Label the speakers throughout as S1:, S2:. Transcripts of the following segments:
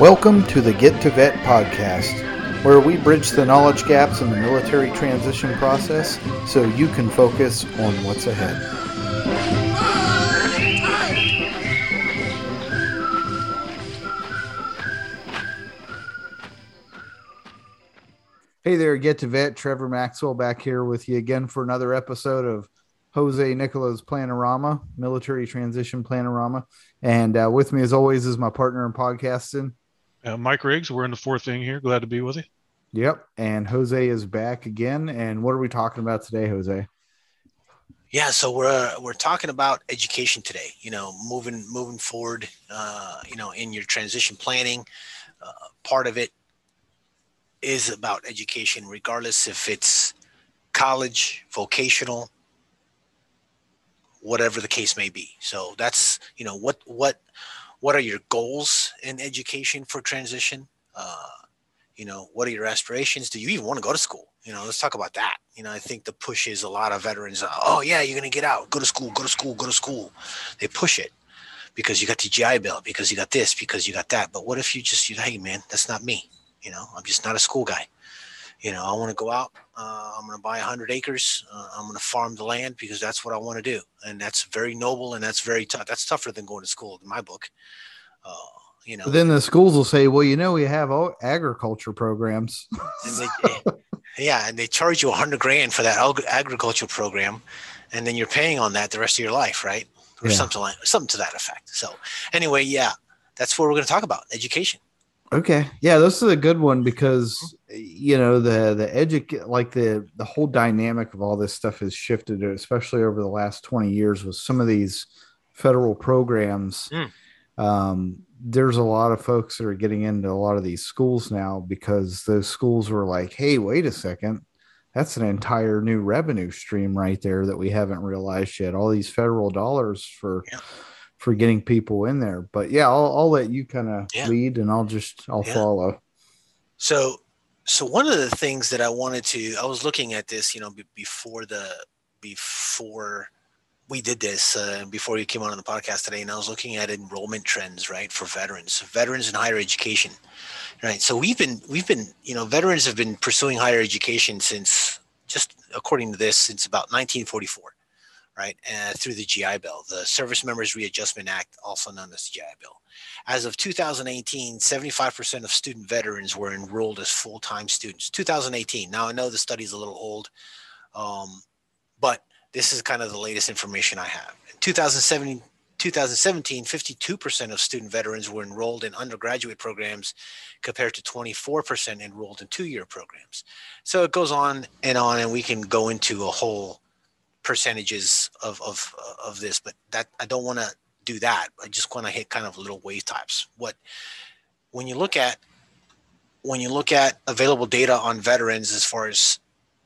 S1: Welcome to the Get to Vet podcast, where we bridge the knowledge gaps in the military transition process so you can focus on what's ahead. Hey there, Get to Vet. Trevor Maxwell back here with you again for another episode of Jose Nicola's Planorama, Military Transition Planorama. And uh, with me, as always, is my partner in podcasting,
S2: uh, Mike Riggs, we're in the fourth thing here. Glad to be with you.
S1: Yep. And Jose is back again. And what are we talking about today, Jose?
S3: Yeah, so we're we're talking about education today. You know, moving moving forward. Uh, you know, in your transition planning, uh, part of it is about education, regardless if it's college, vocational, whatever the case may be. So that's you know what what what are your goals in education for transition? Uh, you know, what are your aspirations? Do you even want to go to school? You know, let's talk about that. You know, I think the push is a lot of veterans. Uh, oh yeah, you're gonna get out, go to school, go to school, go to school. They push it because you got the GI Bill, because you got this, because you got that. But what if you just, you, hey man, that's not me. You know, I'm just not a school guy. You know, I want to go out. Uh, I'm going to buy 100 acres. Uh, I'm going to farm the land because that's what I want to do, and that's very noble and that's very tough. That's tougher than going to school in my book. Uh, you know,
S1: but then the schools will say, "Well, you know, we have all agriculture programs."
S3: and they, yeah, and they charge you 100 grand for that agriculture program, and then you're paying on that the rest of your life, right? Or yeah. something like something to that effect. So, anyway, yeah, that's what we're going to talk about: education.
S1: Okay. Yeah, this is a good one because you know the the edu like the the whole dynamic of all this stuff has shifted, especially over the last 20 years with some of these federal programs. Mm. Um, there's a lot of folks that are getting into a lot of these schools now because those schools were like, hey, wait a second. That's an entire new revenue stream right there that we haven't realized yet. All these federal dollars for yeah for getting people in there. But yeah, I'll, I'll let you kind of yeah. lead and I'll just, I'll yeah. follow.
S3: So, so one of the things that I wanted to, I was looking at this, you know, b- before the, before we did this, uh, before you came on the podcast today, and I was looking at enrollment trends, right, for veterans, veterans in higher education, right. So we've been, we've been, you know, veterans have been pursuing higher education since just according to this, since about 1944 right, uh, through the GI Bill, the Service Members Readjustment Act, also known as the GI Bill. As of 2018, 75% of student veterans were enrolled as full time students. 2018. Now, I know the study is a little old, um, but this is kind of the latest information I have. In 2017, 2017, 52% of student veterans were enrolled in undergraduate programs compared to 24% enrolled in two year programs. So it goes on and on, and we can go into a whole percentages of of of this, but that I don't want to do that. I just want to hit kind of little wave types. What when you look at when you look at available data on veterans as far as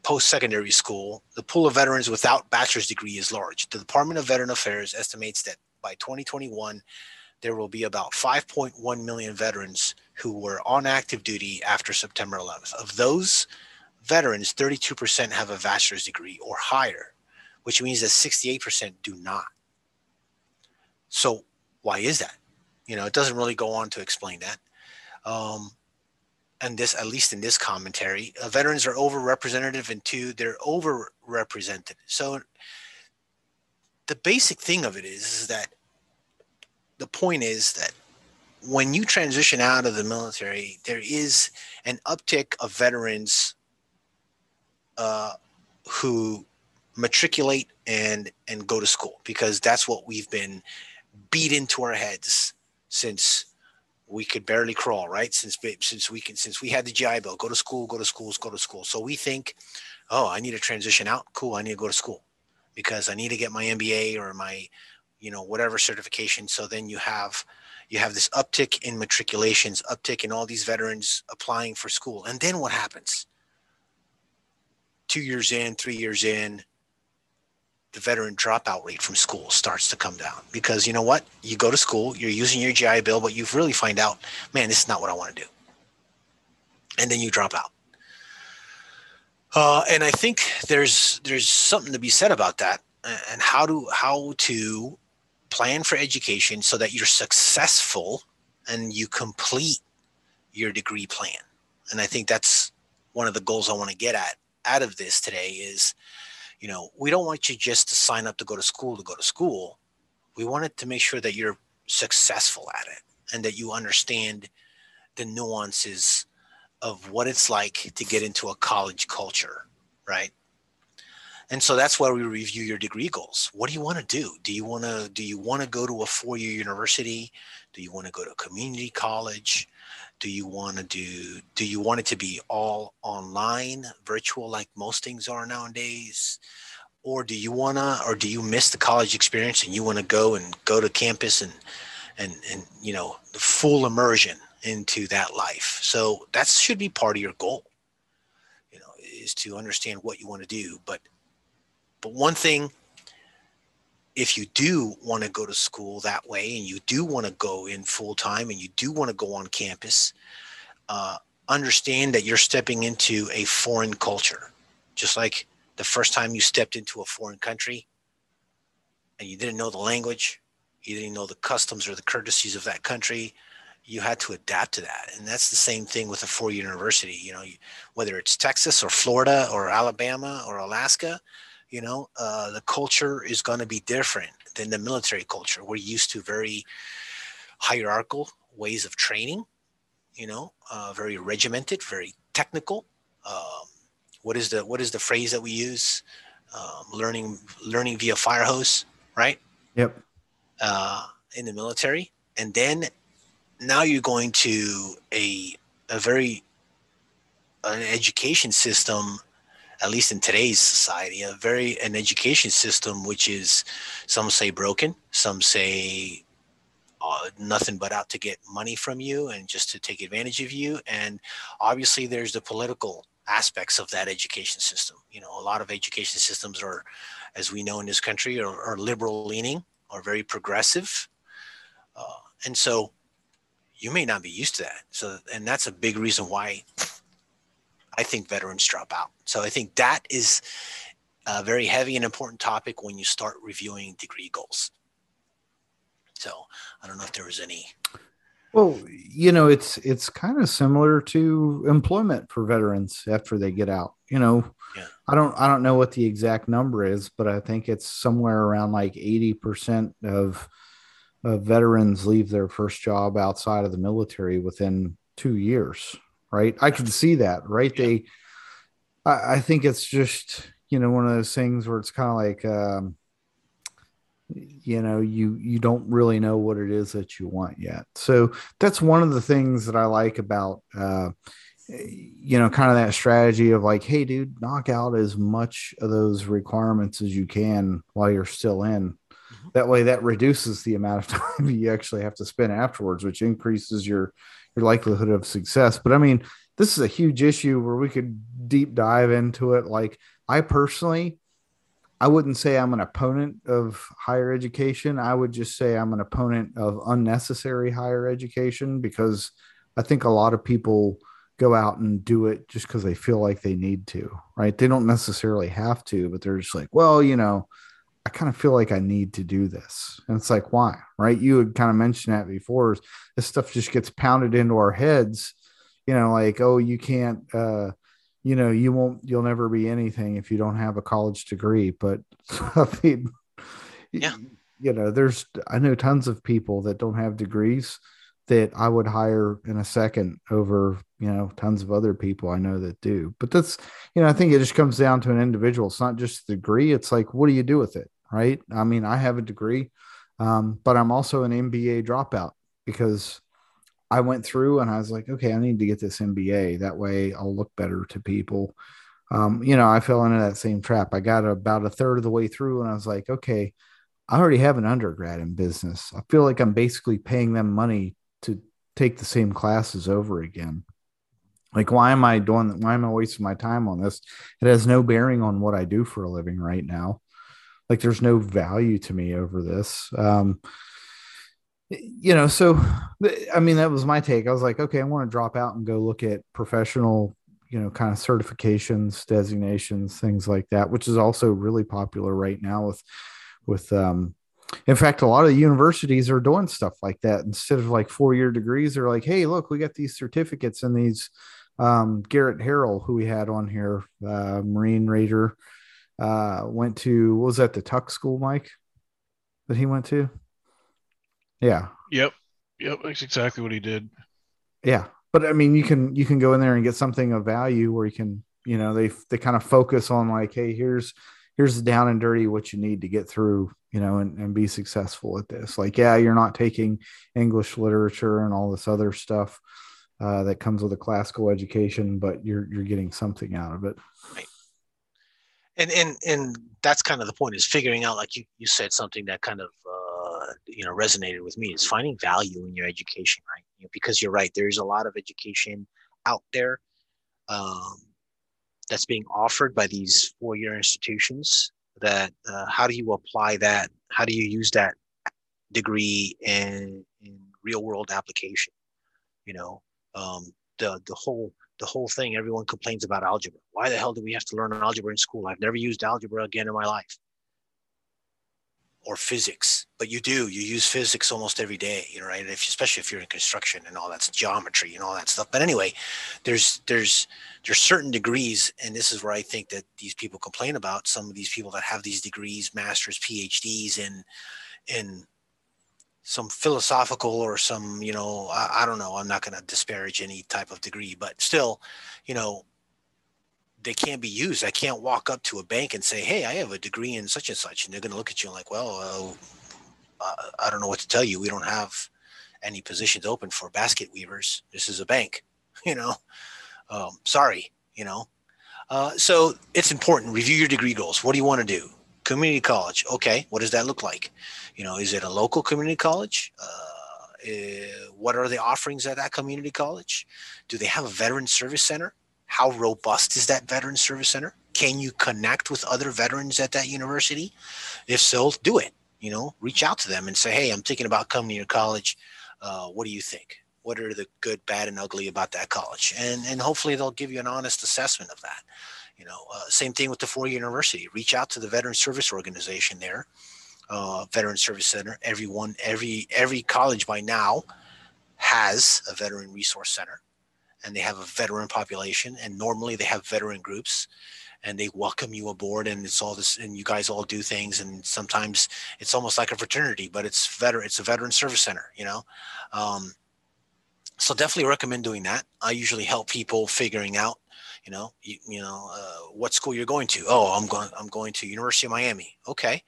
S3: post-secondary school, the pool of veterans without bachelor's degree is large. The Department of Veteran Affairs estimates that by 2021 there will be about 5.1 million veterans who were on active duty after September 11th. Of those veterans, 32% have a bachelor's degree or higher which means that 68% do not. So why is that? You know, it doesn't really go on to explain that. Um, and this, at least in this commentary, uh, veterans are overrepresented, and two, they're overrepresented. So the basic thing of it is, is that the point is that when you transition out of the military, there is an uptick of veterans uh, who matriculate and and go to school because that's what we've been beat into our heads since we could barely crawl right? Since since we can since we had the GI Bill go to school go to schools go to school. So we think oh I need to transition out. Cool I need to go to school because I need to get my MBA or my you know whatever certification. So then you have you have this uptick in matriculations uptick in all these veterans applying for school. And then what happens? Two years in three years in the veteran dropout rate from school starts to come down. Because you know what? You go to school you're using your gi bill but you really find out man this is not what i want to do. And then you drop out. Uh, and i think there's there's something to be said about that and how to how to plan for education so that you're successful and you complete your degree plan. And I think that's one of the goals I want to get at out of this today is, you know, we don't want you just to sign up to go to school to go to school. We wanted to make sure that you're successful at it and that you understand the nuances of what it's like to get into a college culture, right? And so that's why we review your degree goals. What do you want to do? Do you want to do you want to go to a four-year university? Do you want to go to a community college? Do you want to do do you want it to be all online, virtual like most things are nowadays? Or do you want to or do you miss the college experience and you want to go and go to campus and and and you know, the full immersion into that life. So that should be part of your goal. You know, is to understand what you want to do, but but one thing, if you do want to go to school that way and you do want to go in full time and you do want to go on campus, uh, understand that you're stepping into a foreign culture. Just like the first time you stepped into a foreign country and you didn't know the language, you didn't know the customs or the courtesies of that country, you had to adapt to that. And that's the same thing with a four year university. You know, whether it's Texas or Florida or Alabama or Alaska, you know uh, the culture is going to be different than the military culture. We're used to very hierarchical ways of training you know uh, very regimented very technical. Um, what is the what is the phrase that we use? Um, learning learning via fire hose right?
S1: Yep.
S3: Uh, in the military. And then now you're going to a a very an education system at least in today's society, a very an education system which is some say broken, some say uh, nothing but out to get money from you and just to take advantage of you. And obviously, there's the political aspects of that education system. You know, a lot of education systems are, as we know in this country, are, are liberal leaning or very progressive, uh, and so you may not be used to that. So, and that's a big reason why I think veterans drop out. So I think that is a very heavy and important topic when you start reviewing degree goals. So I don't know if there was any.
S1: Well, you know, it's it's kind of similar to employment for veterans after they get out. You know, yeah. I don't I don't know what the exact number is, but I think it's somewhere around like eighty percent of of veterans leave their first job outside of the military within two years right? I can see that, right? Yeah. They, I, I, think it's just you know one of those things where it's kind of like, um, you know, you you don't really know what it is that you want yet. So that's one of the things that I like about. Uh, you know, kind of that strategy of like, hey, dude, knock out as much of those requirements as you can while you're still in. Mm-hmm. That way, that reduces the amount of time you actually have to spend afterwards, which increases your your likelihood of success. But I mean, this is a huge issue where we could deep dive into it. Like I personally, I wouldn't say I'm an opponent of higher education. I would just say I'm an opponent of unnecessary higher education because I think a lot of people go out and do it just because they feel like they need to, right? They don't necessarily have to, but they're just like, well, you know, I kind of feel like I need to do this. And it's like, why? Right. You had kind of mentioned that before. This stuff just gets pounded into our heads, you know, like, oh, you can't, uh, you know, you won't, you'll never be anything if you don't have a college degree. But I mean, yeah. you know, there's, I know tons of people that don't have degrees that I would hire in a second over, you know, tons of other people I know that do. But that's, you know, I think it just comes down to an individual. It's not just the degree. It's like, what do you do with it? Right? I mean, I have a degree, um, but I'm also an MBA dropout because I went through and I was like, okay, I need to get this MBA. That way I'll look better to people. Um, you know, I fell into that same trap. I got about a third of the way through and I was like, okay, I already have an undergrad in business. I feel like I'm basically paying them money to take the same classes over again. Like, why am I doing Why am I wasting my time on this? It has no bearing on what I do for a living right now. Like there's no value to me over this. Um, you know, so I mean, that was my take. I was like, okay, I want to drop out and go look at professional, you know, kind of certifications, designations, things like that, which is also really popular right now with, with, um, In fact, a lot of universities are doing stuff like that. Instead of like four year degrees, they're like, hey, look, we got these certificates and these. Um, Garrett Harrell, who we had on here, uh, Marine Raider, uh, went to, what was that, the Tuck School, Mike, that he went to? Yeah.
S2: Yep. Yep. That's exactly what he did.
S1: Yeah. But I mean, you can, you can go in there and get something of value where you can, you know, they, they kind of focus on like, hey, here's, here's the down and dirty what you need to get through you know and, and be successful at this like yeah you're not taking english literature and all this other stuff uh, that comes with a classical education but you're you're getting something out of it
S3: right and and and that's kind of the point is figuring out like you you said something that kind of uh, you know resonated with me is finding value in your education right? You know, because you're right there's a lot of education out there um, that's being offered by these four-year institutions that uh, how do you apply that? How do you use that degree in, in real world application? You know um, the the whole the whole thing everyone complains about algebra. Why the hell do we have to learn algebra in school? I've never used algebra again in my life. Or physics but you do. You use physics almost every day you know right? If, especially if you're in construction and all that's geometry and all that stuff. But anyway there's there's there's certain degrees and this is where i think that these people complain about some of these people that have these degrees masters phds in in some philosophical or some you know i, I don't know i'm not going to disparage any type of degree but still you know they can't be used. I can't walk up to a bank and say, "Hey, I have a degree in such and such," and they're going to look at you like, "Well, uh, I don't know what to tell you. We don't have any positions open for basket weavers. This is a bank, you know. Um, sorry, you know. Uh, so it's important. Review your degree goals. What do you want to do? Community college. Okay, what does that look like? You know, is it a local community college? Uh, uh, what are the offerings at that community college? Do they have a veteran service center? How robust is that veteran service center? Can you connect with other veterans at that university? If so, do it. You know, reach out to them and say, "Hey, I'm thinking about coming to your college. Uh, what do you think? What are the good, bad, and ugly about that college?" And and hopefully they'll give you an honest assessment of that. You know, uh, same thing with the four university. Reach out to the veteran service organization there, uh, veteran service center. Everyone, every every college by now has a veteran resource center and they have a veteran population and normally they have veteran groups and they welcome you aboard and it's all this and you guys all do things and sometimes it's almost like a fraternity but it's veteran it's a veteran service center you know um, so definitely recommend doing that i usually help people figuring out you know you, you know uh, what school you're going to oh i'm going i'm going to university of miami okay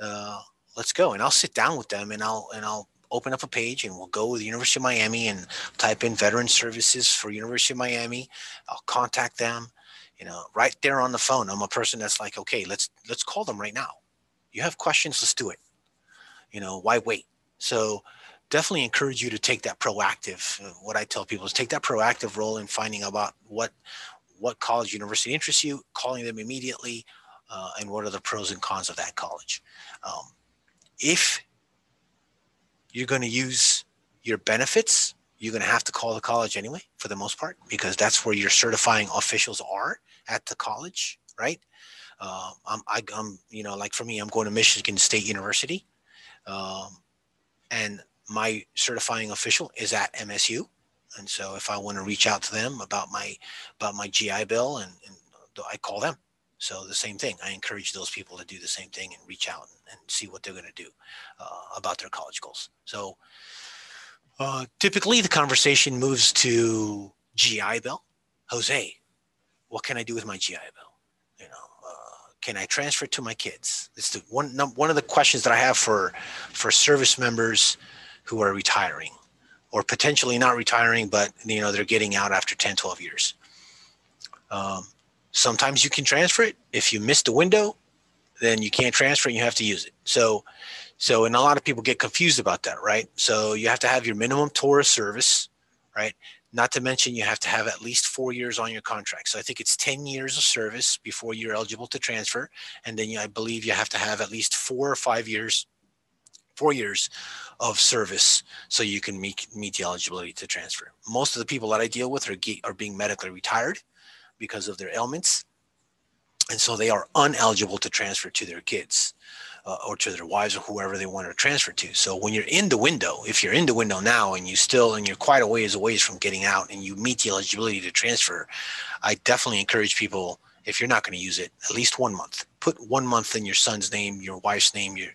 S3: uh, let's go and i'll sit down with them and i'll and i'll open up a page and we'll go with the University of Miami and type in veteran services for University of Miami. I'll contact them, you know, right there on the phone. I'm a person that's like, okay, let's let's call them right now. You have questions, let's do it. You know, why wait? So definitely encourage you to take that proactive. Uh, what I tell people is take that proactive role in finding about what what college university interests you, calling them immediately, uh, and what are the pros and cons of that college. Um, if you're going to use your benefits you're going to have to call the college anyway for the most part because that's where your certifying officials are at the college right uh, I'm, I, am you know like for me i'm going to michigan state university um, and my certifying official is at msu and so if i want to reach out to them about my about my gi bill and, and i call them so the same thing. I encourage those people to do the same thing and reach out and, and see what they're going to do uh, about their college goals. So uh, typically the conversation moves to GI Bill. Jose, what can I do with my GI Bill? You know, uh, can I transfer it to my kids? It's the one one of the questions that I have for for service members who are retiring or potentially not retiring, but you know they're getting out after 10, 12 years. Um, Sometimes you can transfer it. If you miss the window, then you can't transfer it. You have to use it. So, so, and a lot of people get confused about that, right? So you have to have your minimum tour of service, right? Not to mention you have to have at least four years on your contract. So I think it's 10 years of service before you're eligible to transfer. And then you, I believe you have to have at least four or five years, four years of service so you can meet, meet the eligibility to transfer. Most of the people that I deal with are, are being medically retired because of their ailments. And so they are uneligible to transfer to their kids. uh, or to their wives or whoever they want to transfer to. So when you're in the window, if you're in the window now and you still and you're quite a ways away from getting out and you meet the eligibility to transfer, I definitely encourage people if you're not going to use it, at least one month. Put one month in your son's name, your wife's name, your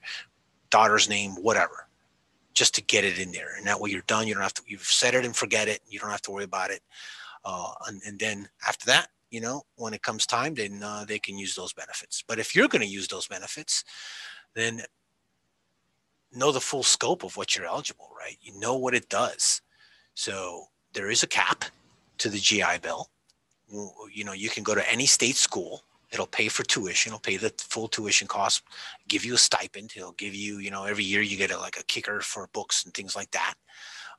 S3: daughter's name, whatever, just to get it in there. And that way you're done. You don't have to. You've set it and forget it. You don't have to worry about it. Uh, and, and then after that, you know, when it comes time, then uh, they can use those benefits. But if you're going to use those benefits, then know the full scope of what you're eligible, right? You know what it does. So there is a cap to the GI Bill. You know, you can go to any state school. It'll pay for tuition. It'll pay the full tuition cost. Give you a stipend. It'll give you, you know, every year you get a, like a kicker for books and things like that.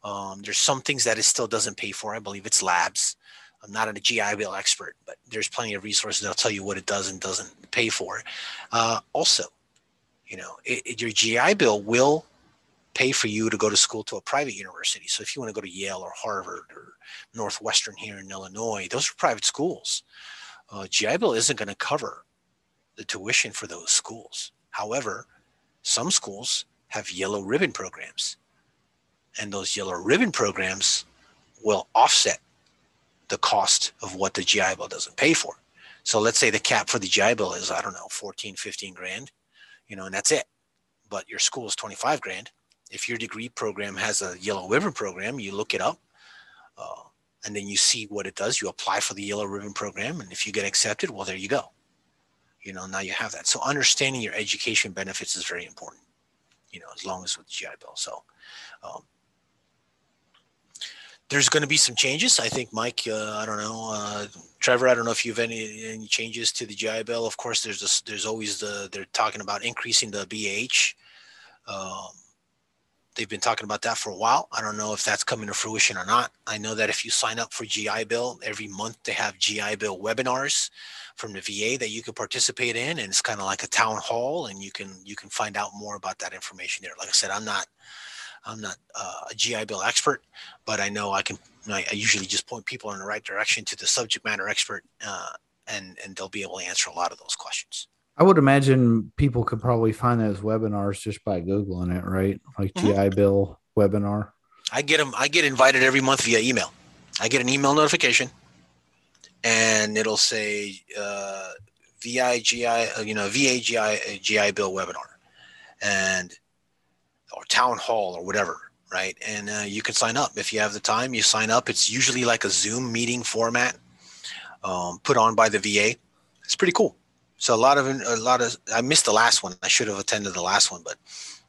S3: Um, there's some things that it still doesn't pay for. I believe it's labs. I'm not a GI Bill expert, but there's plenty of resources that'll tell you what it does and doesn't pay for. Uh, also, you know, it, it, your GI Bill will pay for you to go to school to a private university. So if you want to go to Yale or Harvard or Northwestern here in Illinois, those are private schools. Uh, GI Bill isn't going to cover the tuition for those schools. However, some schools have yellow ribbon programs, and those yellow ribbon programs will offset the cost of what the GI Bill doesn't pay for. So let's say the cap for the GI Bill is, I don't know, 14, 15 grand you know, and that's it. But your school is 25 grand. If your degree program has a yellow ribbon program, you look it up uh, and then you see what it does. You apply for the yellow ribbon program. And if you get accepted, well, there you go. You know, now you have that. So understanding your education benefits is very important, you know, as long as with GI Bill. So, um, there's going to be some changes. I think, Mike, uh, I don't know, uh, Trevor, I don't know if you have any any changes to the GI Bill. Of course, there's this, there's always the they're talking about increasing the BH. Um, they've been talking about that for a while. I don't know if that's coming to fruition or not. I know that if you sign up for GI Bill every month, they have GI Bill webinars from the VA that you can participate in, and it's kind of like a town hall, and you can you can find out more about that information there. Like I said, I'm not I'm not uh, a GI Bill expert, but I know I can. I, usually just point people in the right direction to the subject matter expert, uh, and and they'll be able to answer a lot of those questions.
S1: I would imagine people could probably find those webinars just by googling it, right? Like mm-hmm. GI Bill webinar.
S3: I get them. I get invited every month via email. I get an email notification, and it'll say uh, VIGI, uh, you know, VAGI GI Bill webinar, and or town hall or whatever right and uh, you can sign up if you have the time you sign up it's usually like a zoom meeting format um, put on by the va it's pretty cool so a lot of a lot of i missed the last one i should have attended the last one but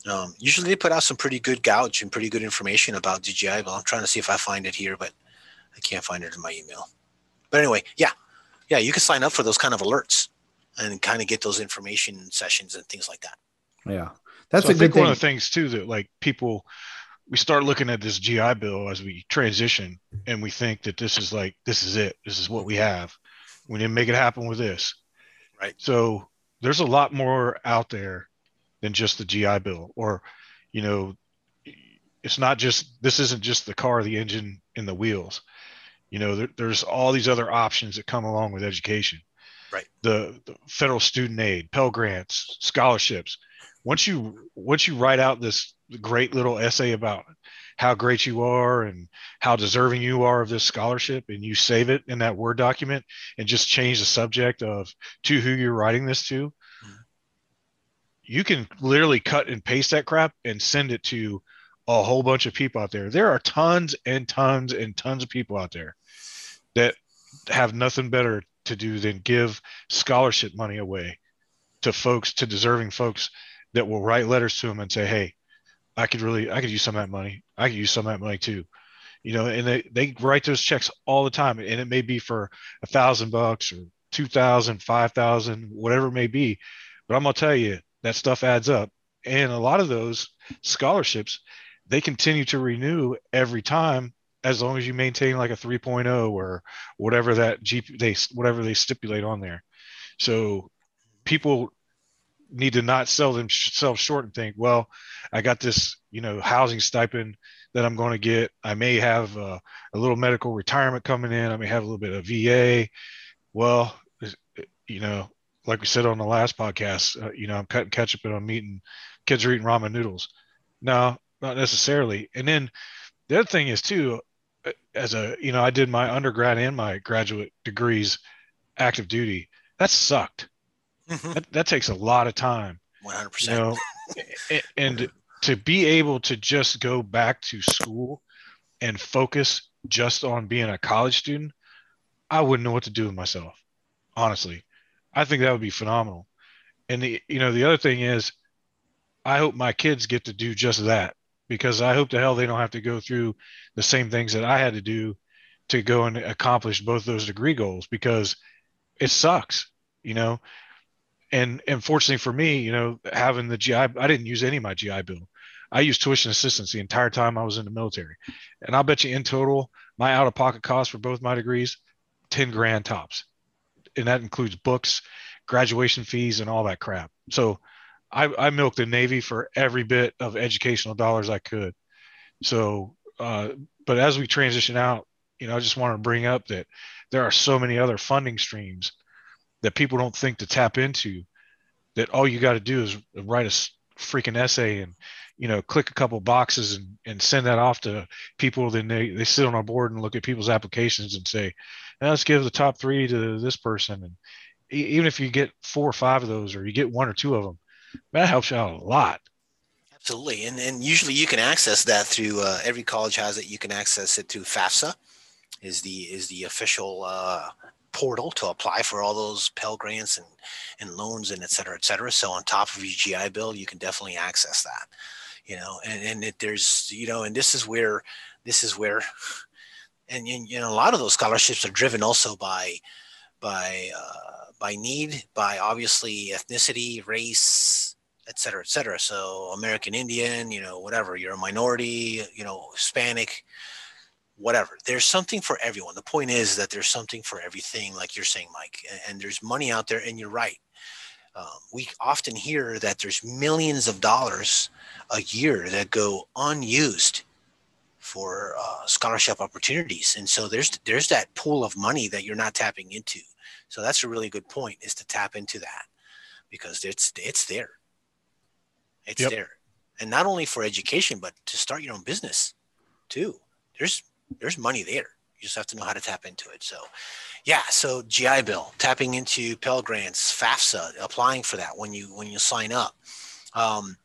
S3: um, usually they put out some pretty good gouge and pretty good information about dgi but i'm trying to see if i find it here but i can't find it in my email but anyway yeah yeah you can sign up for those kind of alerts and kind of get those information sessions and things like that
S1: yeah
S2: that's so a I good thing. One of the things too that like people, we start looking at this GI Bill as we transition, and we think that this is like this is it. This is what we have. We didn't make it happen with this,
S3: right?
S2: So there's a lot more out there than just the GI Bill, or you know, it's not just this isn't just the car, the engine, and the wheels. You know, there, there's all these other options that come along with education.
S3: Right.
S2: The, the federal student aid, Pell Grants, scholarships once you once you write out this great little essay about how great you are and how deserving you are of this scholarship and you save it in that word document and just change the subject of to who you're writing this to mm-hmm. you can literally cut and paste that crap and send it to a whole bunch of people out there there are tons and tons and tons of people out there that have nothing better to do than give scholarship money away to folks to deserving folks that will write letters to them and say, Hey, I could really, I could use some of that money. I could use some of that money too. You know, and they, they write those checks all the time. And it may be for a thousand bucks or two thousand, five thousand, whatever it may be. But I'm going to tell you that stuff adds up. And a lot of those scholarships, they continue to renew every time as long as you maintain like a 3.0 or whatever that GP they whatever they stipulate on there. So people need to not sell themselves short and think, well, I got this, you know, housing stipend that I'm going to get. I may have a, little medical retirement coming in. I may have a little bit of VA. Well, you know, like we said on the last podcast, uh, you know, I'm cutting ketchup and I'm eating, kids are eating ramen noodles. No, not necessarily. And then the other thing is too, uh, as a, you know, I did my undergrad and my graduate degrees active duty. That sucked. Mm-hmm. That, that, takes a lot of time.
S3: 100%. You know,
S2: and to be able to just go back to school and focus just on being a college student, I wouldn't know what to do with myself. Honestly, I think that would be phenomenal. And the, you know, the other thing is, I hope my kids get to do just that because I hope the hell they don't have to go through the same things that I had to do to go and accomplish both those degree goals because it sucks, you know. And and fortunately for me, you know, having the GI, I didn't use any of my GI Bill. I used tuition assistance the entire time I was in the military. And I'll bet you in total, my out of pocket costs for both my degrees, 10 grand tops. And that includes books, graduation fees, and all that crap. So I, I milked the Navy for every bit of educational dollars I could. So, uh, but as we transition out, you know, I just want to bring up that there are so many other funding streams that people don't think to tap into that all you got to do is write a freaking essay and you know click a couple boxes and, and send that off to people. Then they, they sit on a board and look at people's applications and say let's give the top three to this person. And even if you get four or five of those or you get one or two of them that helps you out a lot.
S3: Absolutely. And, and usually you can access that through uh, every college has it. You can access it through fafsa is the is the official uh, portal to apply for all those Pell grants and, and loans and et cetera, et cetera. So on top of your GI Bill, you can definitely access that you know, and, and it, there's, you know, and this is where, this is where, and, and you know, a lot of those scholarships are driven also by, by, uh, by need, by obviously ethnicity, race, et cetera, et cetera. So American Indian, you know, whatever, you're a minority, you know, Hispanic, whatever. There's something for everyone. The point is that there's something for everything, like you're saying, Mike, and, there's money out there, and you're right. Um, we often hear that there's millions of dollars a year that go unused for uh, scholarship opportunities, and so there's there's that pool of money that you're not tapping into. So that's a really good point is to tap into that because it's it's there. It's yep. there, and not only for education, but to start your own business too. There's there's money there. You just have to know how to tap into it. So, yeah. So GI Bill, tapping into Pell Grants, FAFSA, applying for that when you when you sign up. Um,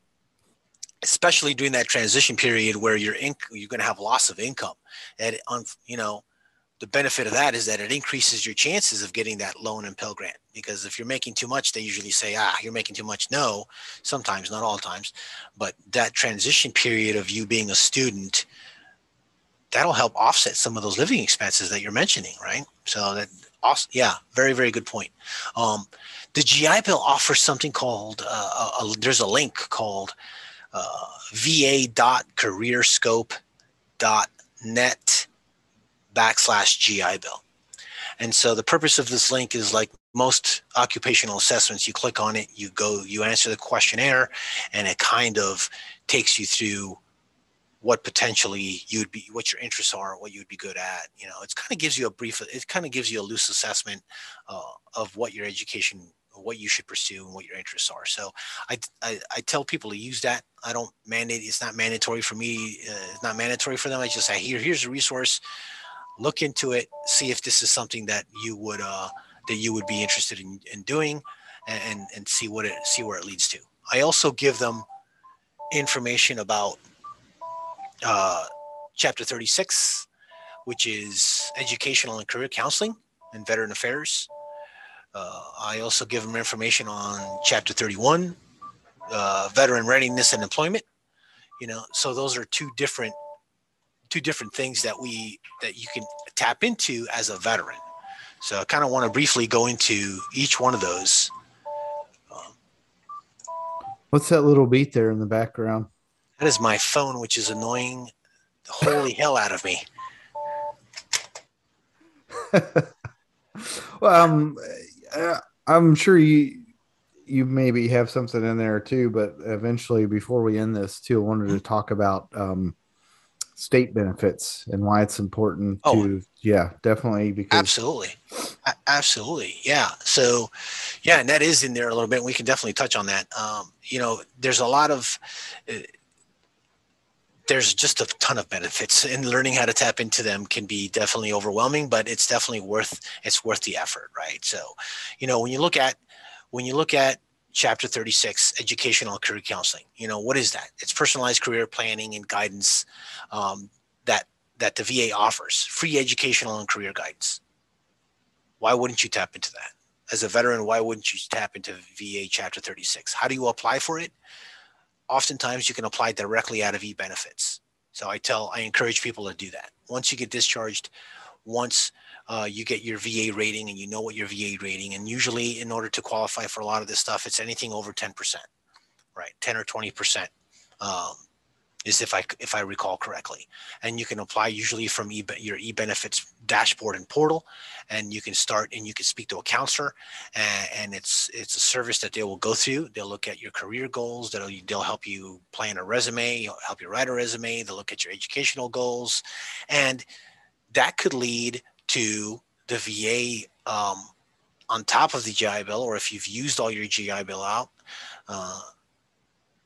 S3: especially during that transition period where you're inc- you're going to have loss of income, and on you know the benefit of that is that it increases your chances of getting that loan and Pell Grant. Because if you're making too much, they usually say, ah, you're making too much. No, sometimes, not all times. But that transition period of you being a student that'll help offset some of those living expenses that you're mentioning, right? So that awesome. Yeah, very, very good point. Um, the GI Bill offers something called, uh, a, a, there's a link called uh, va.careerscope.net backslash GI Bill. And so the purpose of this link is like most occupational assessments, you click on it, you go, you answer the questionnaire, and it kind of takes you through what potentially you would be what your interests are what you would be good at you know it kind of gives you a brief it kind of gives you a loose assessment uh, of what your education what you should pursue and what your interests are. So I, I, I tell people to use that. I don't mandate it's not mandatory for me uh, it's not mandatory for them. I just say here here's a resource. Look into it. See if this is something that you would uh that you would be interested in, in doing and and see what it see where it leads to. I also give them information about uh, chapter 36, which is educational and career counseling and veteran affairs. Uh, I also give them information on chapter 31, uh, veteran readiness and employment. You know, so those are two different two different things that we that you can tap into as a veteran. So I kind of want to briefly go into each one of those.
S1: What's that little beat there in the background?
S3: That is my phone, which is annoying the holy hell out of me.
S1: well, um, uh, I'm sure you you maybe have something in there too, but eventually, before we end this, too, I wanted to talk about um, state benefits and why it's important
S3: Oh.
S1: to yeah definitely because
S3: Absolutely. Absolutely. Yeah. So, yeah, and that is in there a little bit. We can definitely touch on that. Um, you know, there's a lot of, uh, there's just a ton of benefits and learning how to tap into them can be definitely overwhelming, but it's definitely worth, it's worth the effort. Right. So, you know, when you look at, when you look at chapter 36, educational career counseling, you know, what is that? It's personalized career planning and guidance um, that, that the VA offers free educational and career guidance why wouldn't you tap into that as a veteran why wouldn't you tap into va chapter 36 how do you apply for it oftentimes you can apply directly out of e-benefits. So i tell i encourage people to do that. Once you get discharged once uh, you get your va rating and you know what your va rating and usually in order to qualify for a lot of this stuff it's anything over 10% right? 10 or 20% um, is if I if I recall correctly, and you can apply usually from e- your e benefits dashboard and portal, and you can start and you can speak to a counselor, and, and it's it's a service that they will go through. They'll look at your career goals. They'll they'll help you plan a resume, help you write a resume. They'll look at your educational goals, and that could lead to the VA um, on top of the GI Bill, or if you've used all your GI Bill out. Uh,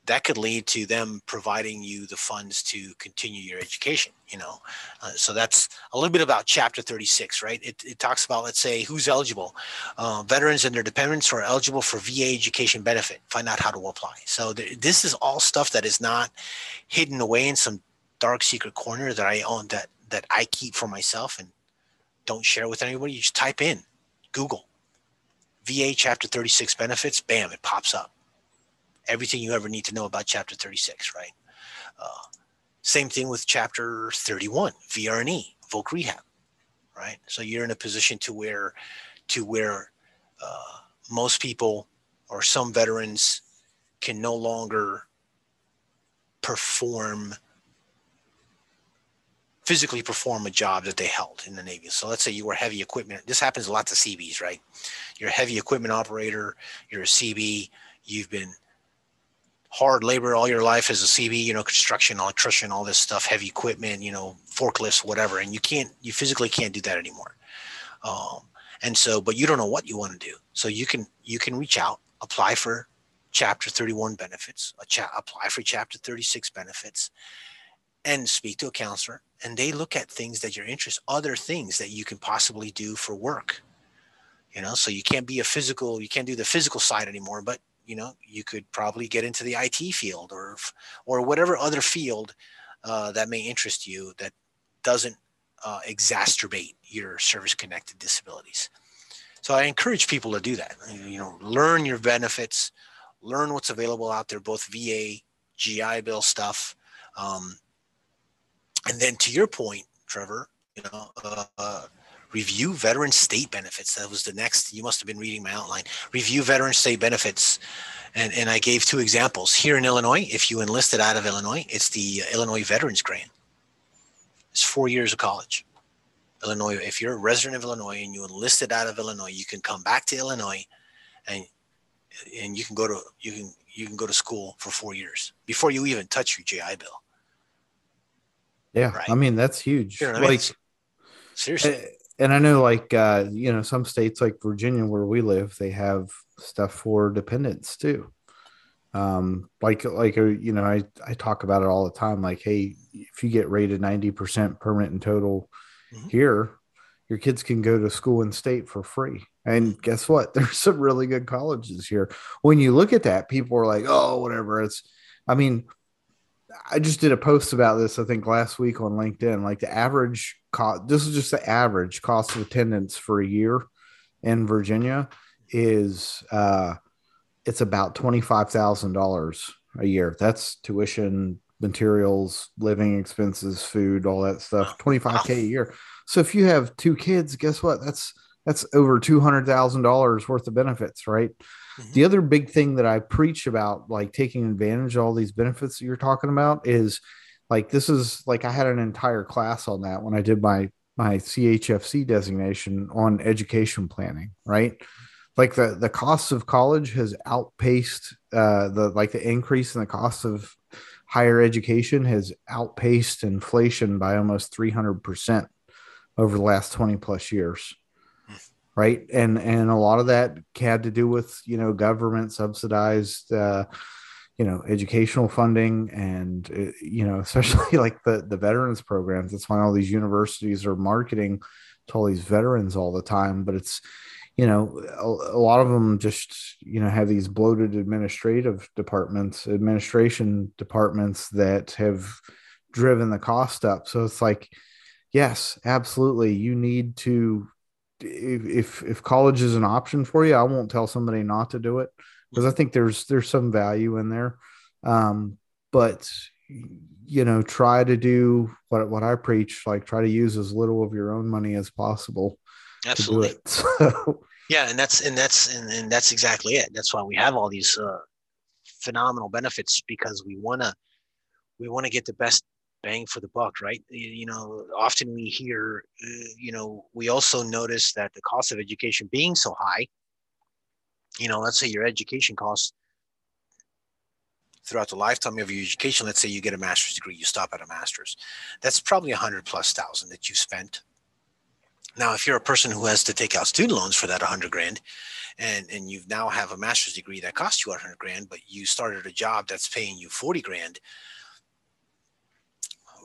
S3: that could lead to them providing you the funds to continue your education you know? Uh, so that's a little bit about chapter 36 right? It, it talks about let's say who's eligible. Uh, veterans and their dependents are eligible for va education benefit. Find out how to apply. So th- this is all stuff that is not hidden away in some dark secret corner that i own that that i keep for myself and don't share with anybody. You just type in google va chapter 36 benefits bam it pops up everything you ever need to know about chapter 36 right? Uh, same thing with chapter 31 VR&E voc rehab right? So you're in a position to where to where uh, most people or some veterans can no longer perform physically perform a job that they held in the navy. So let's say you were heavy equipment this happens a lot to cbs right? You're a heavy equipment operator you're a cb you've been hard labor all your life as a CB, you know, construction, electrician, all this stuff, heavy equipment, you know, forklifts, whatever, and you can't, you physically can't do that anymore. Um, and so, but you don't know what you want to do, so you can you can reach out, apply for Chapter 31 benefits, cha- apply for Chapter 36 benefits, and speak to a counselor, and they look at things that you're interested, other things that you can possibly do for work. You know, so you can't be a physical, you can't do the physical side anymore, but you know you could probably get into the IT field or or whatever other field uh, that may interest you that doesn't uh, exacerbate your service connected disabilities. So I encourage people to do that. You know, learn your benefits, learn what's available out there, both VA, GI Bill stuff, um, and then to your point, Trevor, you know. Uh, review veteran state benefits. That was the next. You must have been reading my outline. Review veteran state benefits, and and I gave two examples here in Illinois. If you enlisted out of Illinois, it's the Illinois Veterans Grant. It's four years of college. Illinois. If you're a resident of Illinois and you enlisted out of Illinois, you can come back to Illinois, and and you can go to you can you can go to school for four years before you even touch your GI Bill.
S1: Yeah,
S3: Right.
S1: I mean that's huge.
S3: You know what I mean?
S1: like,
S3: Seriously.
S1: Eh, and I know, like, uh, you know, some states like Virginia, where we live, they have stuff for dependents too. Um, like, like, uh, you know, I I talk about it all the time. Like, hey, if you get rated ninety percent permanent and total
S3: Mhm.
S1: here, your kids can go to school in state for free. And guess what? There's some really good colleges here. When you look at that, people are like, oh, whatever. It's, I mean, I just did a post about this, I think last week on LinkedIn. Like the average cost, this is just the average cost of attendance for a year in Virginia is uh it's about twenty five thousand dollars a year. That's tuition, materials, living expenses, food, all that stuff. Twenty five k a year. So if you have two kids, guess what? That's that's over two hundred thousand dollars worth of benefits, right? The other big thing that I preach about, like taking advantage of all these benefits that you're talking about, is like this is like I had an entire class on that when I did my my CHFC designation on education planning, right? like the the cost of college has outpaced uh, the like the increase in the cost of higher education has outpaced inflation by almost 300% over the last 20 plus years right? And and a lot of that had to do with you know government subsidized uh, you know educational funding and uh, you know especially like the the veterans programs. That's why all these universities are marketing to all these veterans all the time but it's you know a, a, lot of them just you know have these bloated administrative departments administration departments that have driven the cost up. So it's like yes absolutely you need to if if college is an option for you i won't tell somebody not to do it because i think there's there's some value in there. Um but you know try to do what what i preach like try to use as little of your own money as possible
S3: absolutely. so, yeah and that's and that's and, and that's exactly it. That's why we have all these uh, phenomenal benefits because we want to we want to get the best bang for the buck right? You know often we hear uh, you know we also notice that the cost of education being so high you know let's say your education costs throughout the lifetime of your education let's say you get a master's degree you stop at a master's that's probably a hundred plus thousand that you spent. Now, if you're a person who has to take out student loans for that 100 grand, and and you now have a master's degree that costs you 100 grand, but you started a job that's paying you 40 grand,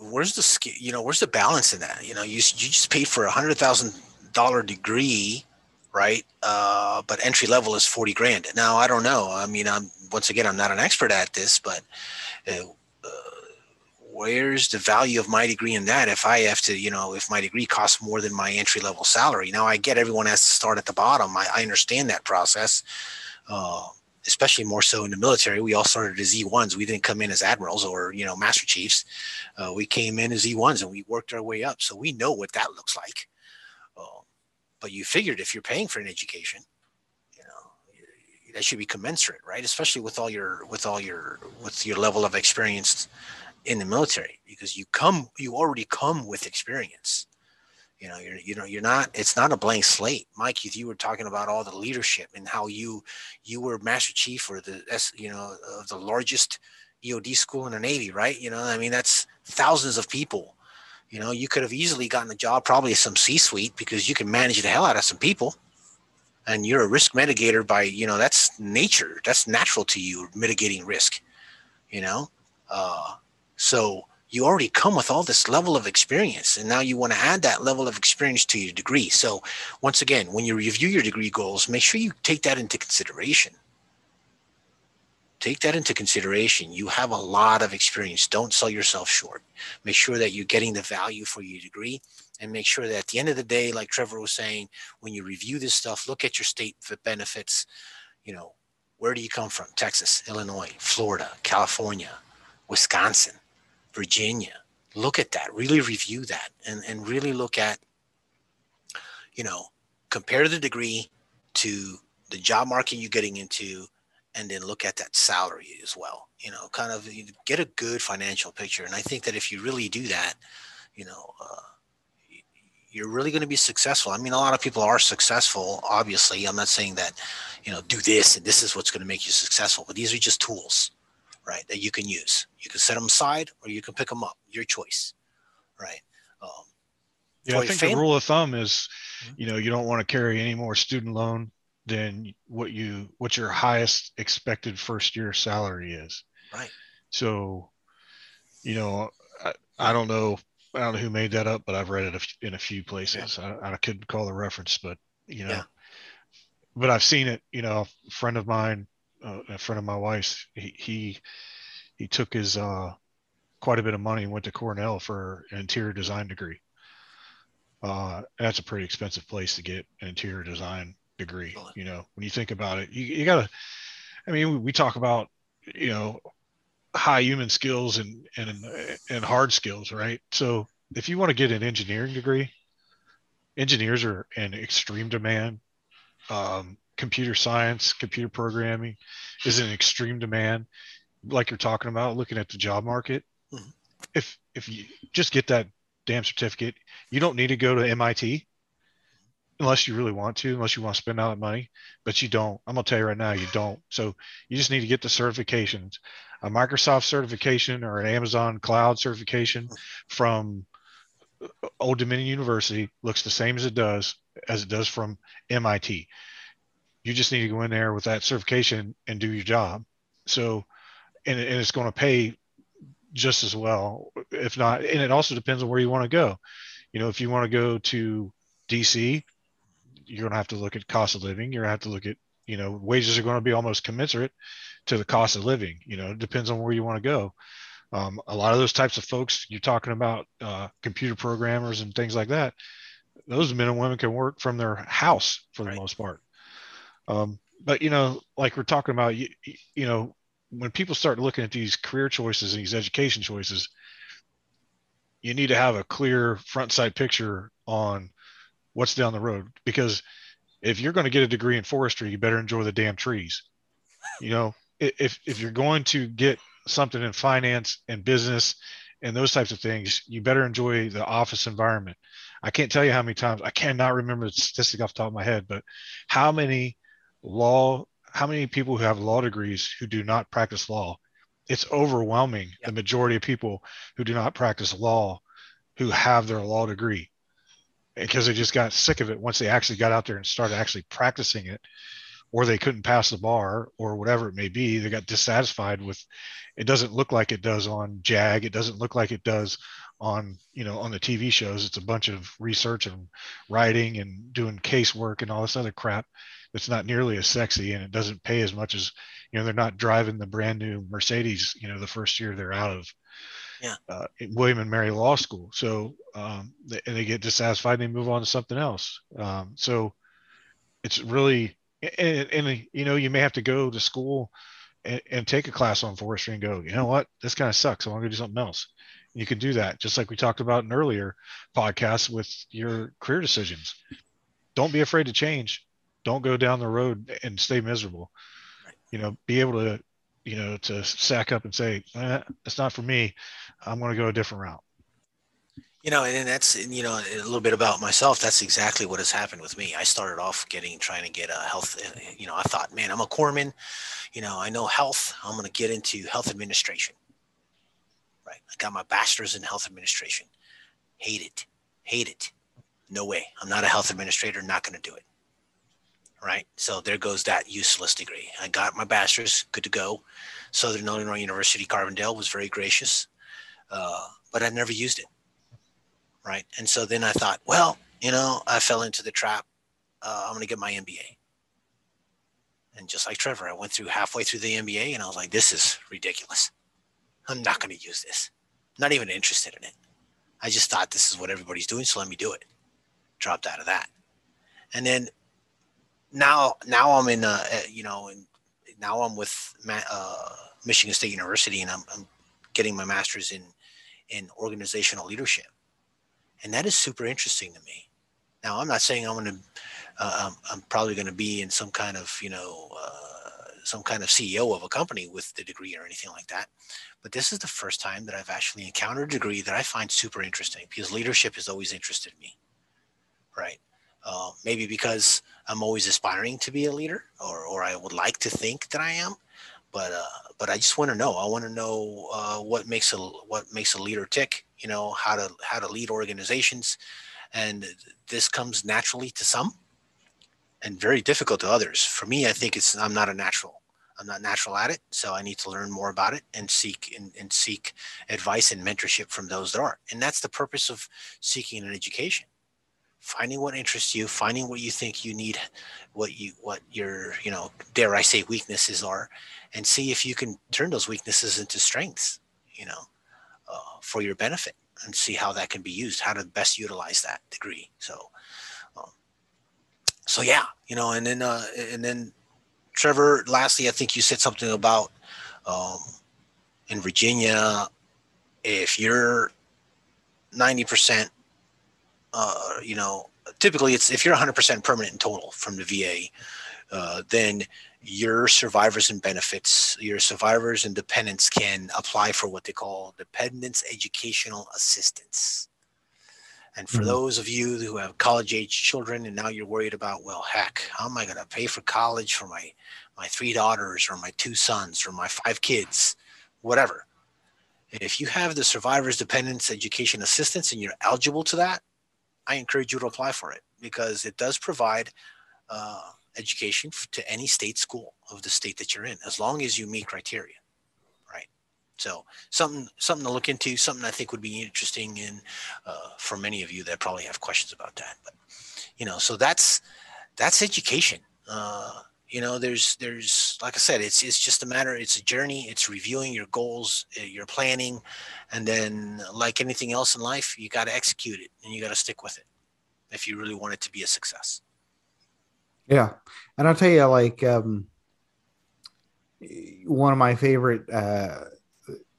S3: where's the you know where's the balance in that? You know, you you just paid for a hundred thousand dollar degree, right? Uh, but entry level is 40 grand. Now, I don't know. I mean, I'm once again, I'm not an expert at this, but uh, where's the value of my degree in that if i have to you know if my degree costs more than my entry level salary now i get everyone has to start at the bottom i, I understand that process uh, especially more so in the military we all started as e1s we didn't come in as admirals or you know master chiefs. Uh, we came in as e1s and we worked our way up. So we know what that looks like. Uh, but you figured if you're paying for an education you know that should be commensurate right? Especially with all your with all your with your level of experience in the military because you come you already come with experience you know you're you know you're not it's not a blank slate. Mike you, you were talking about all the leadership and how you you were master chief or the you know of the largest eod school in the navy right? You know i mean that's thousands of people. You know you could have easily gotten a job probably some c suite because you can manage the hell out of some people. And you're a risk mitigator by you know that's nature. That's natural to you mitigating risk you know? Uh so you already come with all this level of experience and now you want to add that level of experience to your degree. So once again when you review your degree goals make sure you take that into consideration. Take that into consideration. You have a lot of experience. Don't sell yourself short. Make sure that you're getting the value for your degree and make sure that at the end of the day like trevor was saying when you review this stuff look at your state benefits. You know where do you come from? Texas illinois florida california wisconsin Virginia. Look at that, really review that, and, and really look at, you know, compare the degree to the job market you're getting into, and then look at that salary as well. You know, kind of get a good financial picture. And I think that if you really do that, you know, uh, you're really going to be successful. I mean, a lot of people are successful. Obviously, I'm not saying that, you know, do this and this is what's going to make you successful, but these are just tools right, that you can use. You can set them aside or you can pick them up, your choice, right? Um,
S2: yeah, I think the rule of thumb is, mm-hmm. you know, you don't want to carry any more student loan than what you what your highest expected first year salary is.
S3: Right.
S2: So, you know, I, I don't know I don't know who made that up, but I've read it in a few places. Yeah. I, I, couldn't call the reference, but you know, yeah. but I've seen it. You know, a friend of mine uh, a friend of my wife's, he, he, he took his, uh, quite a bit of money and went to Cornell for an interior design degree. Uh, that's a pretty expensive place to get an interior design degree. You know, when you think about it, you, you gotta, I mean, we, we talk about, you know, high human skills and, and, and hard skills, right? So if you want to get an engineering degree, engineers are in extreme demand. Um, computer science, computer programming is in extreme demand, like you're talking about, looking at the job market. Mm-hmm. If if you just get that damn certificate, you don't need to go to MIT. unless you really want to, unless you want to spend all that money, but you don't. I'm gonna tell you right now, you don't. So you just need to get the certifications, a Microsoft certification or an Amazon Cloud certification from Old Dominion University looks the same as it does as it does from MIT. You just need to go in there with that certification and do your job. So, and, and it's going to pay just as well, if not. And it also depends on where you want to go. You know, if you want to go to DC, you're going to have to look at cost of living. You're going to have to look at, you know, wages are going to be almost commensurate to the cost of living. You know, it depends on where you want to go. Um, a lot of those types of folks you're talking about, uh, computer programmers and things like that, those men and women can work from their house for the right. most part. Um, but you know, like we're talking about, you, you know, when people start looking at these career choices and these education choices, you need to have a clear front side picture on what's down the road because if you're going to get a degree in forestry, you better enjoy the damn trees. You know, if if you're going to get something in finance and business and those types of things, you better enjoy the office environment. I can't tell you how many times I cannot remember the statistic off the top of my head, but how many law, how many people who have law degrees who do not practice law? It's overwhelming. Yep. The majority of people who do not practice law who have their law degree because they just got sick of it once they actually got out there and started actually practicing it or they couldn't pass the bar or whatever it may be they got dissatisfied with it doesn't look like it does on jag it doesn't look like it does on you know on the tv shows it's a bunch of research and writing and doing casework and all this other crap that's not nearly as sexy and it doesn't pay as much as you know they're not driving the brand new mercedes you know the first year they're out of
S3: yeah.
S2: uh, William and Mary Law School. So um, they, and they get dissatisfied and they move on to something else. Um, so it's really and, and, you know you may have to go to school and, and, take a class on forestry and go you know what this kind of sucks i want to do something else you can do that just like we talked about in earlier podcasts with your career decisions don't be afraid to change don't go down the road and stay miserable you know be able to you know to sack up and say eh, it's not for me i'm going to go a different route
S3: you know, and that's you know a little bit about myself. That's exactly what has happened with me. I started off getting trying to get a health. Uh, you know, I thought, man, I'm a corpsman. You know, I know health. I'm going to get into health administration. Right. I got my bachelor's in health administration. Hate it. Hate it. No way. I'm not a health administrator. Not going to do it. Right. So there goes that useless degree. I got my bachelor's. Good to go. Southern Illinois University, Carbondale was very gracious, uh, but I never used it right? And so then I thought, well, you know, I fell into the trap. Uh, I'm going to get my MBA. And just like Trevor, I went through halfway through the MBA and I was like, this is ridiculous. I'm not going to use this. Not even interested in it. I just thought this is what everybody's doing, so let me do it. Dropped out of that. And then now, now I'm in, uh, uh you know, and now I'm with uh, Michigan State University and I'm, I'm getting my master's in, in organizational leadership and that is super interesting to me. Now, I'm not saying I'm going to, uh, I'm, I'm, probably going to be in some kind of, you know, uh, some kind of CEO of a company with the degree or anything like that. But this is the first time that I've actually encountered a degree that I find super interesting because leadership has always interested me, right? Uh, maybe because I'm always aspiring to be a leader, or or I would like to think that I am, but uh, but I just want to know. I want to know uh, what makes a what makes a leader tick. You know how to how to lead organizations, and this comes naturally to some, and very difficult to others. For me, I think it's I'm not a natural. I'm not natural at it, so I need to learn more about it and seek and, and seek advice and mentorship from those that are. And that's the purpose of seeking an education finding what interests you finding what you think you need what you what your you know dare i say weaknesses are and see if you can turn those weaknesses into strengths you know uh, for your benefit and see how that can be used how to best utilize that degree. So um, so yeah you know and then uh and then trevor lastly i think you said something about um in virginia if you're 90% uh, you know, typically it's if you're 100% permanent in total from the VA, uh, then your survivors and benefits, your survivors and dependents can apply for what they call dependents educational assistance. And for
S1: Mhm.
S3: those of you who have college age children and now you're worried about, well, heck, how am I going to pay for college for my my three daughters or my two sons or my five kids, whatever. If you have the survivors dependents education assistance and you're eligible to that, I encourage you to apply for it because it does provide uh, education to any state school of the state that you're in, as long as you meet criteria, right? So something something to look into, something I think would be interesting in uh, for many of you that probably have questions about that. But you know, so that's that's education. Uh, you know, there's there's like I said, it's it's just a matter. It's a journey. It's reviewing your goals, uh, your planning, and then like anything else in life, you got to execute it and you got to stick with it if you really want it to be a success.
S1: Yeah. And I'll tell you, like, um, one of my favorite, uh,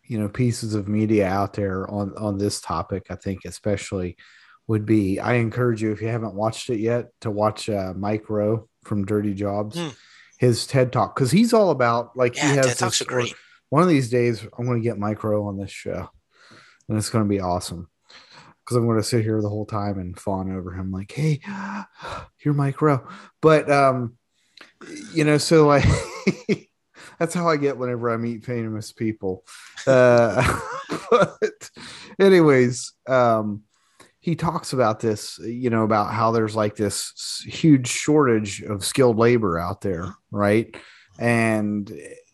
S1: you know, pieces of media out there on, on this topic, I think, especially would be, I encourage you, if you haven't watched it yet, to watch, uh, Mike Rowe from Dirty Jobs,
S3: Hmm.
S1: his TED talk. Cause he's all about like,
S3: Yeah,
S1: he has
S3: TED Talks
S1: this-
S3: are great.
S1: one of these days I'm going to get Mike Rowe on this show and it's going to be awesome because I'm going to sit here the whole time and fawn over him like, Hey, you're Mike Rowe," But, um, you know, so like, that's how I get whenever I meet famous people. Uh, but anyways, um, he talks about this, you know, about how there's like this huge shortage of skilled labor out there, right? And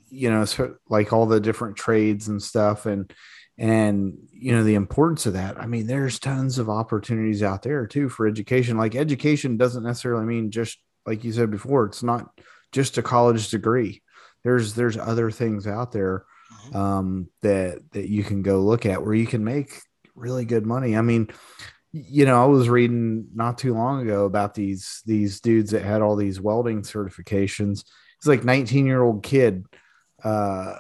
S1: you know, so like all the different trades and stuff, and and you know the importance of that. I mean, there's tons of opportunities out there too for education. Like education doesn't necessarily mean just like you said before. It's not just a college degree. There's there's other things out there
S3: Mhm.
S1: um, that that you can go look at where you can make really good money. I mean, you know, I was reading not too long ago about these these dudes that had all these welding certifications. It's like 19 year old kid uh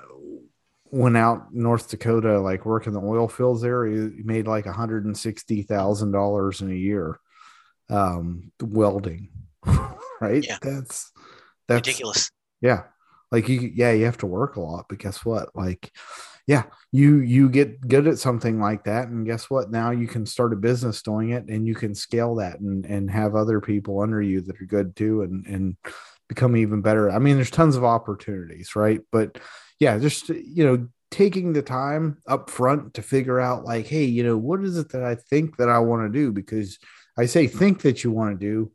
S1: went out North Dakota like working the oil fields there. He made like $160,000 in a year um welding. right?
S3: Yeah.
S1: That's that's
S3: Ridiculous.
S1: yeah. Like you yeah, you have to work a lot, but guess what? Like yeah, you you get good at something like that and guess what? Now you can start a business doing it and you can scale that and and have other people under you that are good too and and become even better. I mean, there's tons of opportunities, right? But yeah, just you know, taking the time up front to figure out like, hey, you know, what is it that I think that I want to do because I say think that you want to do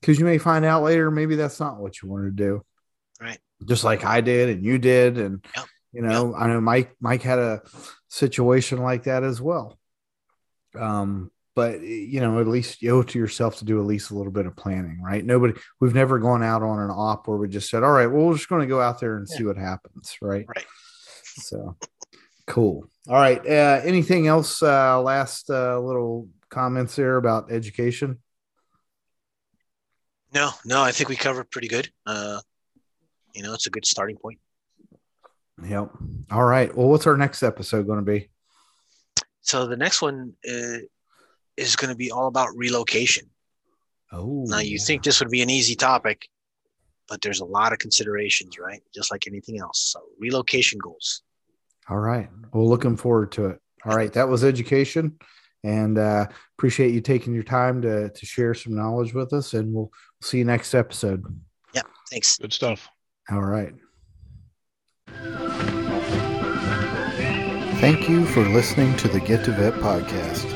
S1: because you may find out later maybe that's not what you want to do
S3: Right.
S1: just like i did and you did and
S3: Yep.
S1: You know i know mike mike had a situation like that as well. Um but you know at least you owe it to yourself to do at least a little bit of planning right? Nobody we've never gone out on an op where we just said all right well we're just going to go out there and see what happens right?
S3: Right.
S1: so cool. All right uh anything else uh last uh little comments there about education?
S3: No, no, I think we covered pretty good. Uh, you know, it's a good starting point.
S1: Yep. All right. Well, what's our next episode going to be?
S3: So the next one uh, is going to be all about relocation.
S1: Oh,
S3: Now, you think this would be an easy topic, but there's a lot of considerations, right? Just like anything else. So relocation goals.
S1: All right. Well, looking forward to it. All right. That was education, and uh, appreciate you taking your time to to share some knowledge with us. And we'll see you next episode. Yep.
S3: Thanks.
S2: Good stuff.
S1: All right. Thank you for listening to the Get to Vet podcast.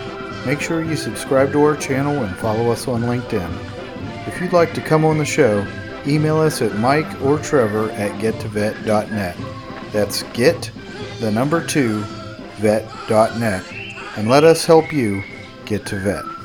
S1: Make sure you subscribe to our channel and follow us on LinkedIn. If you'd like to come on the show, email us at Mike or Trevor at gettovet.net. That's get the number two vet.net and let us help you get to vet.